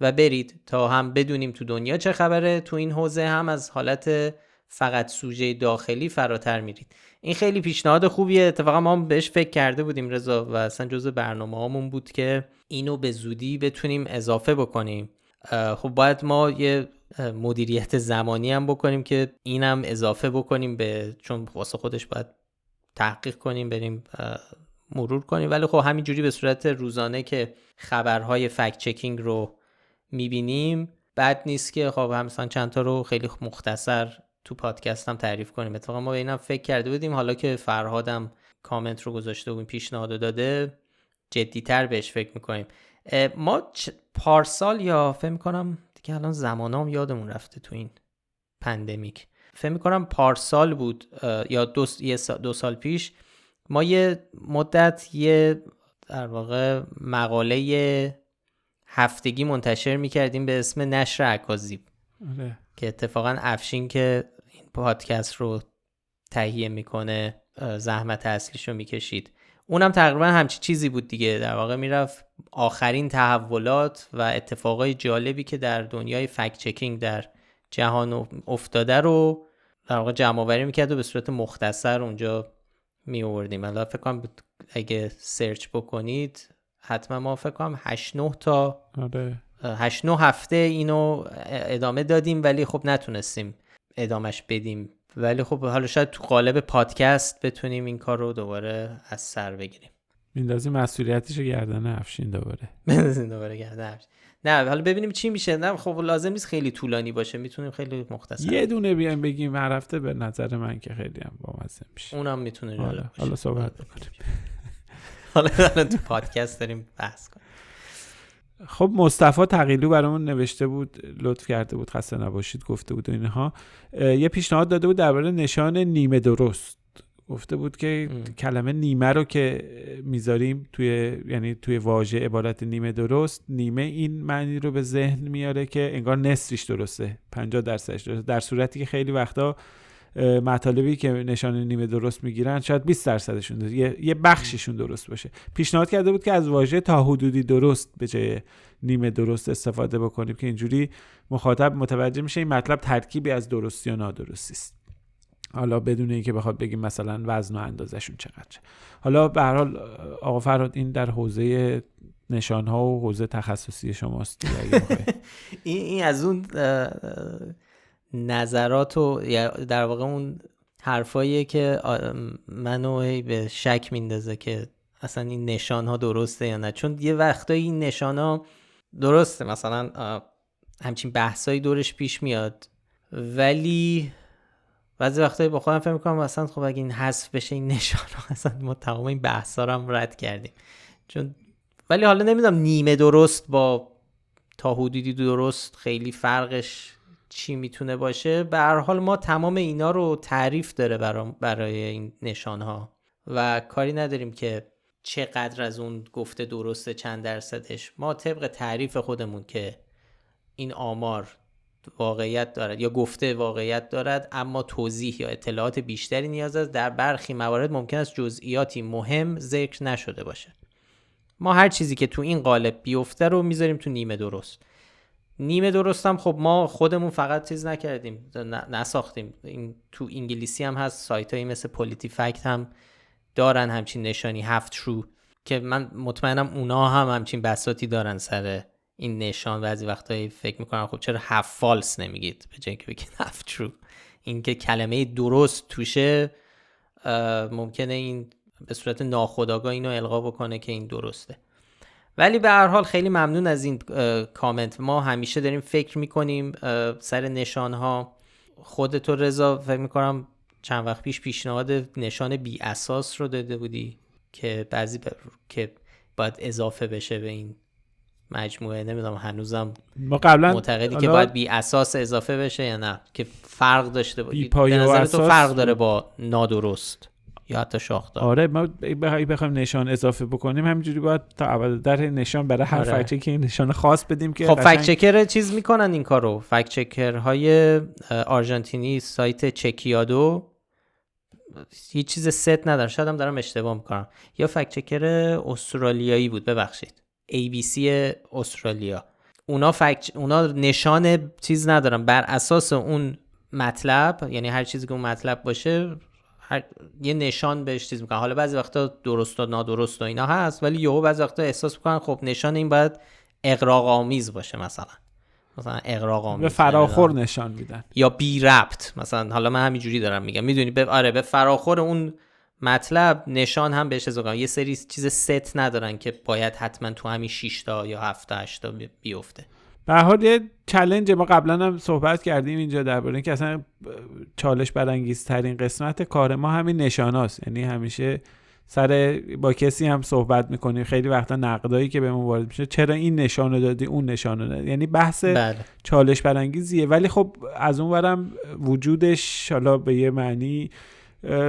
و برید تا هم بدونیم تو دنیا چه خبره. تو این حوزه هم از حالت فقط سوژه داخلی فراتر میرید. این خیلی پیشنهاد خوبیه. اتفاقا ما بهش فکر کرده بودیم رضا و اصلا جزء برنامه هامون بود که اینو به زودی بتونیم اضافه بکنیم. خب باید ما یه مدیریت زمانی هم بکنیم که اینم اضافه بکنیم به چون واسه خودش باید تحقیق کنیم بریم مرور کنیم. ولی خب همینجوری به صورت روزانه که خبرهای فکت چکینگ رو می‌بینیم. بد نیست که خب مثلا چند تا رو خیلی مختصر تو پادکست هم تعریف کنیم. اتفاقا ما به اینم فکر کرده بودیم. حالا که فرهادم کامنت رو گذاشته و پیشنهاد داده جدیتر بهش فکر می‌کنیم. ما پارسال یا فکر می‌کنم دیگه الان زمانام یادمون رفته تو این pandemic. فکر می‌کنم پارسال بود یا دو, دو سال پیش ما یه مدت یه در واقع مقاله هفتگی منتشر می‌کردیم به اسم نشر اکاذیب آره. که اتفاقا افشین که این پادکست رو تهیه می‌کنه زحمت اصلیش رو می‌کشید. اونم تقریبا همچی چیزی بود دیگه. در واقع می‌رفت آخرین تحولات و اتفاقای جالبی که در دنیای فکت چکینگ در جهان افتاده رو در واقع جمع آوری می‌کرد و به صورت مختصر اونجا می آوردیم الان فکر کنم اگه سرچ بکنید حتما ما فکر کنم 8 9 تا 8 9 هفته اینو ادامه دادیم ولی خب نتونستیم ادامش بدیم. ولی خب حالا شاید تو قالب پادکست بتونیم این کار رو دوباره از سر بگیریم.
میندازی مسئولیتش گردن افشین دوباره.
بندازیم دوباره گردن افشین. نه حالا ببینیم چی میشه. نه خب لازم نیست خیلی طولانی باشه. می‌تونیم خیلی مختصر
یه دونه بیایم بگیم هر هفته به نظر من که خیلی هم بامزه میشه.
اونم می‌تونه
حالا حالا صحبت بکنیم.
حالا تو پادکست داریم بحث کنیم.
خب مصطفی تقیلو برامون نوشته بود لطف کرده بود خسته نباشید گفته بود و اینها. یه پیشنهاد داده بود درباره نشان نیمه درست. گفته بود که کلمه نیمه رو که می‌ذاریم توی یعنی توی واژه عبارت نیمه درست نیمه این معنی رو به ذهن میاره که انگار نصفش درسته. 50 درصدش درسته. در صورتی که خیلی وقتا مطالبی که نشان نیمه درست می‌گیرن شاید 20 درصدشون. یه،, بخششون درست باشه. پیشنهاد کرده بود که از واژه تا حدودی درست به جای نیمه درست استفاده بکنیم که اینجوری مخاطب متوجه میشه این مطلب ترکیبی از درستی و نادرستی است. حالا بدون اینکه بخواد بگیم مثلا وزن و اندازشون چقدر حالا به هر حال آقا فراد این در حوزه نشان ها و حوزه تخصصی شماست
این از اون نظرات و در واقع اون حرفاییه که منو به شک میندازه که اصلا این نشان ها درسته یا نه. چون یه وقتایی این نشان ها درسته مثلا همچین بحثایی دورش پیش میاد. ولی بعضی وقتایی با خودم فکر می‌کنم اصلا خب اگه این حذف بشه این نشان ها اصلا ما تمام این بحثا رو هم رد کردیم. چون ولی حالا نمی‌دونم نیمه درست با تا حدودی درست خیلی فرقش چی می‌تونه باشه. به هر حال ما تمام اینا رو تعریف داره برای این نشان ها و کاری نداریم که چقدر از اون گفته درسته چند درصدش. ما طبق تعریف خودمون که این آمار واقعیت دارد یا گفته واقعیت دارد اما توضیح یا اطلاعات بیشتری نیاز است. در برخی موارد ممکن است جزئیاتی مهم ذکر نشده باشه ما هر چیزی که تو این قالب بیفته رو می‌ذاریم تو نیمه درست. نیمه درستم خب ما خودمون فقط چیز نکردیم. نساختیم. این تو انگلیسی هم هست سایت هایی مثل پولیتی فکت هم دارن همچین نشانی هفت ترو که من مطمئنم اونا هم همچین بساتی دارن سر این نشان. بعضی وقتایی فکر می‌کنم خب چرا هفت فالس نمیگید؟ به جای که بگید هفت ترو این که کلمه درست توشه ممکنه این به صورت ناخودآگاه اینو القا بکنه که این درسته. ولی به هر حال خیلی ممنون از این کامنت. ما همیشه داریم فکر می‌کنیم سر نشان ها خودتو رضا فکر می‌کنم چند وقت پیش پیشنهاد نشان بی اساس رو داده بودی که بعضی که باید اضافه بشه به این مجموعه. نمی‌دونم هنوزم
ما قبلا
معتقدی که باید بی اساس اضافه بشه یا نه که فرق داشته
باشه به نظر تو
فرق داره با نادرست. یا حتی شاخدار
آره ما بخوایم نشان اضافه بکنیم همینجوری باید تا اول در نشان برای هر آره. که نشان خاص بدیم که
خب فکت چکر چیز می‌کنن این کارو. فکت چکر های آرژانتینی سایت چکیادو هیچ چیز ست ندارم شاید هم دارم اشتباه می‌کنم. یا فکت چکر استرالیایی بود ببخشید. ABC استرالیا. اونا فکت اونا نشان چیز ندارن. بر اساس اون مطلب یعنی هر چیزی که اون مطلب باشه هر... یه نشان بهش چیز می‌کنن. حالا بعضی وقتا درست و نادرست و اینا هست ولی یهو بعضی وقتا احساس می‌کنن خب نشان این باید اقراق آمیز باشه مثلا. مثلا اقراق آمیز
به فراخور نشان میدن.
یا بی ربط. مثلا حالا من همینجوری دارم میگم. می‌دونی؟ به آره به فراخور اون مطلب نشان هم بهش اضافه یه سری چیز ست ندارن که باید حتما تو همین 6 تا یا 7 تا 8 تا بیفته.
به حال یه چلنج ما قبلا هم صحبت کردیم اینجا درباره که اصلا چالش برانگیزترین قسمت کار ما همین نشاناست. یعنی همیشه سر با کسی هم صحبت می‌کنیم. خیلی وقتا نقدایی که به ما وارد میشه چرا این نشانو دادی اون نشانو دادی؟ یعنی بحث بله. چالش برانگیزیه. ولی خب از اون ورم وجودش حالا به یه معنی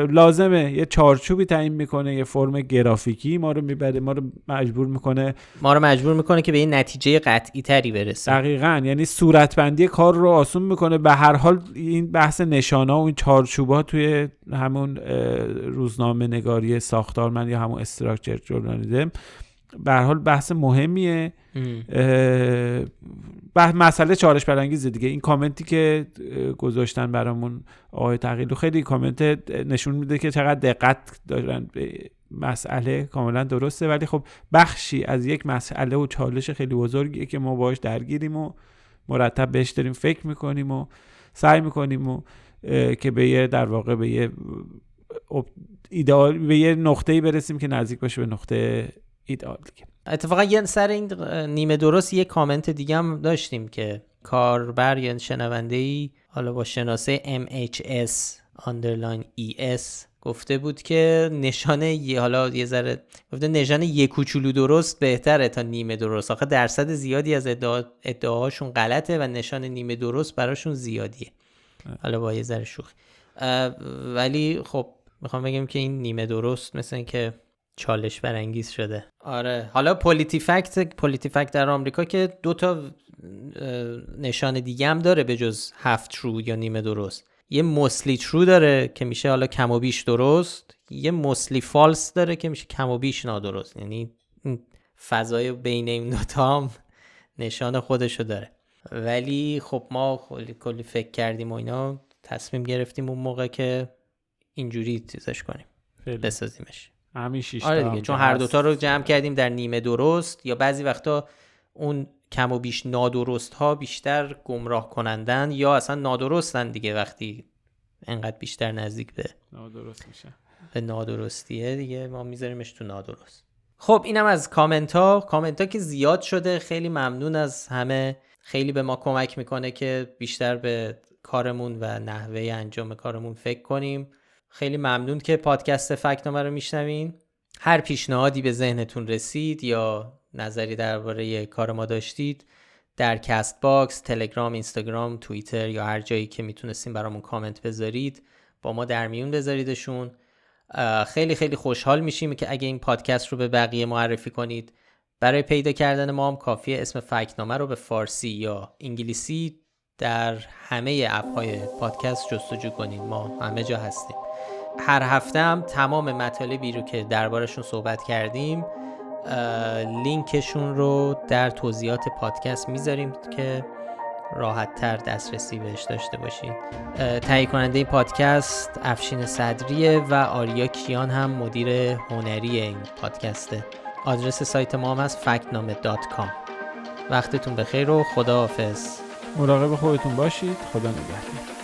لازمه. یه چارچوبی تعیین می‌کنه یه فرم گرافیکی ما رو می‌بره ما رو مجبور می‌کنه
ما رو مجبور می‌کنه که به این نتیجه قطعی تری برسیم
دقیقا. یعنی صورتبندی کار رو آسون می‌کنه. به هر حال این بحث نشانه و این چارچوبا توی همون روزنامه نگاری ساختارمند یا همون استراکچر جورنالیزم به حال بحث مهمیه. مسئله چالش برانگیزه دیگه. این کامنتی که گذاشتن برامون آقای تغییرلو خیلی کامنت نشون میده که چقدر دقت دارن. به مسئله کاملا درسته. ولی خب بخشی از یک مسئله و چالش خیلی بزرگیه که ما باش درگیریم و مرتب بهش داریم فکر می‌کنیم و سعی می‌کنیم و که به یه در واقع به یه ایدئال به یه نقطه‌ای برسیم که نزدیک باشه به نقطه ایدئال دیگه.
اتفاقا یه سر این نیمه درست یه کامنت دیگه هم داشتیم که کاربر یا شنونده ای حالا با شناسه MHS underline ES گفته بود که نشان یه حالا یه ذره گفته نشان یه کوچولو درست بهتره تا نیمه درست. آخه درصد زیادی از ادعا... ادعاهاشون غلطه و نشان نیمه درست براشون زیادیه. حالا با یه ذره شوخی. ولی خب می‌خوام بگم که این نیمه درست مثل که چالش برانگیز شده. آره. حالا پولیتی فکت پولیتی فکت در آمریکا که دو تا نشان دیگه هم داره به جز هفت ترو یا نیمه درست. یه مسلی ترو داره که میشه حالا کم و بیش درست. یه مسلی فالس داره که میشه کم و بیش نادرست. یعنی فضای بین این دوتا هم نشان خودشو داره. ولی خب ما کلی, فکر کردیم و اینا. تصمیم گرفتیم اون موقع که اینجوری چیزش کنیم. بسازیمش.
همین شیش
آره دیگه چون هر دوتا رو جمع کردیم در نیمه درست یا بعضی وقتا اون کم و بیش نادرست ها بیشتر گمراه کنندن یا اصلا نادرستن دیگه وقتی انقدر بیشتر نزدیک به
نادرست میشه.
به نادرستیه دیگه ما میذاریمش تو نادرست. خب اینم از کامنت ها کامنت ها که زیاد شده خیلی ممنون از همه. خیلی به ما کمک می‌کنه که بیشتر به کارمون و نحوه انجام کارمون فکر کنیم. خیلی ممنون که پادکست فکت‌نامه رو میشنوین. هر پیشنهادی به ذهنتون رسید یا نظری درباره کار ما داشتید در Castbox، تلگرام، اینستاگرام، توییتر یا هر جایی که می‌تونستیم برامون کامنت بذارید با ما در میون بذاریدشون. خیلی خیلی خوشحال میشیم که اگه این پادکست رو به بقیه معرفی کنید. برای پیدا کردن ما هم کافیه اسم فکنامه رو به فارسی یا انگلیسی در همه اپ های پادکست جستجو کنید. ما همه جا هستیم. هر هفته هم تمام مطالبی رو که دربارشون صحبت کردیم لینکشون رو در توضیحات پادکست می‌ذاریم که راحت تر دسترسی بهش داشته باشید تهیه کننده پادکست افشین صدریه و آریا کیان هم مدیر هنری این پادکسته. آدرس سایت ما هم هست فکنامه.com وقتتون بخیر و خداحافظ.
مراقب خودتون باشید. خدا نگهدار.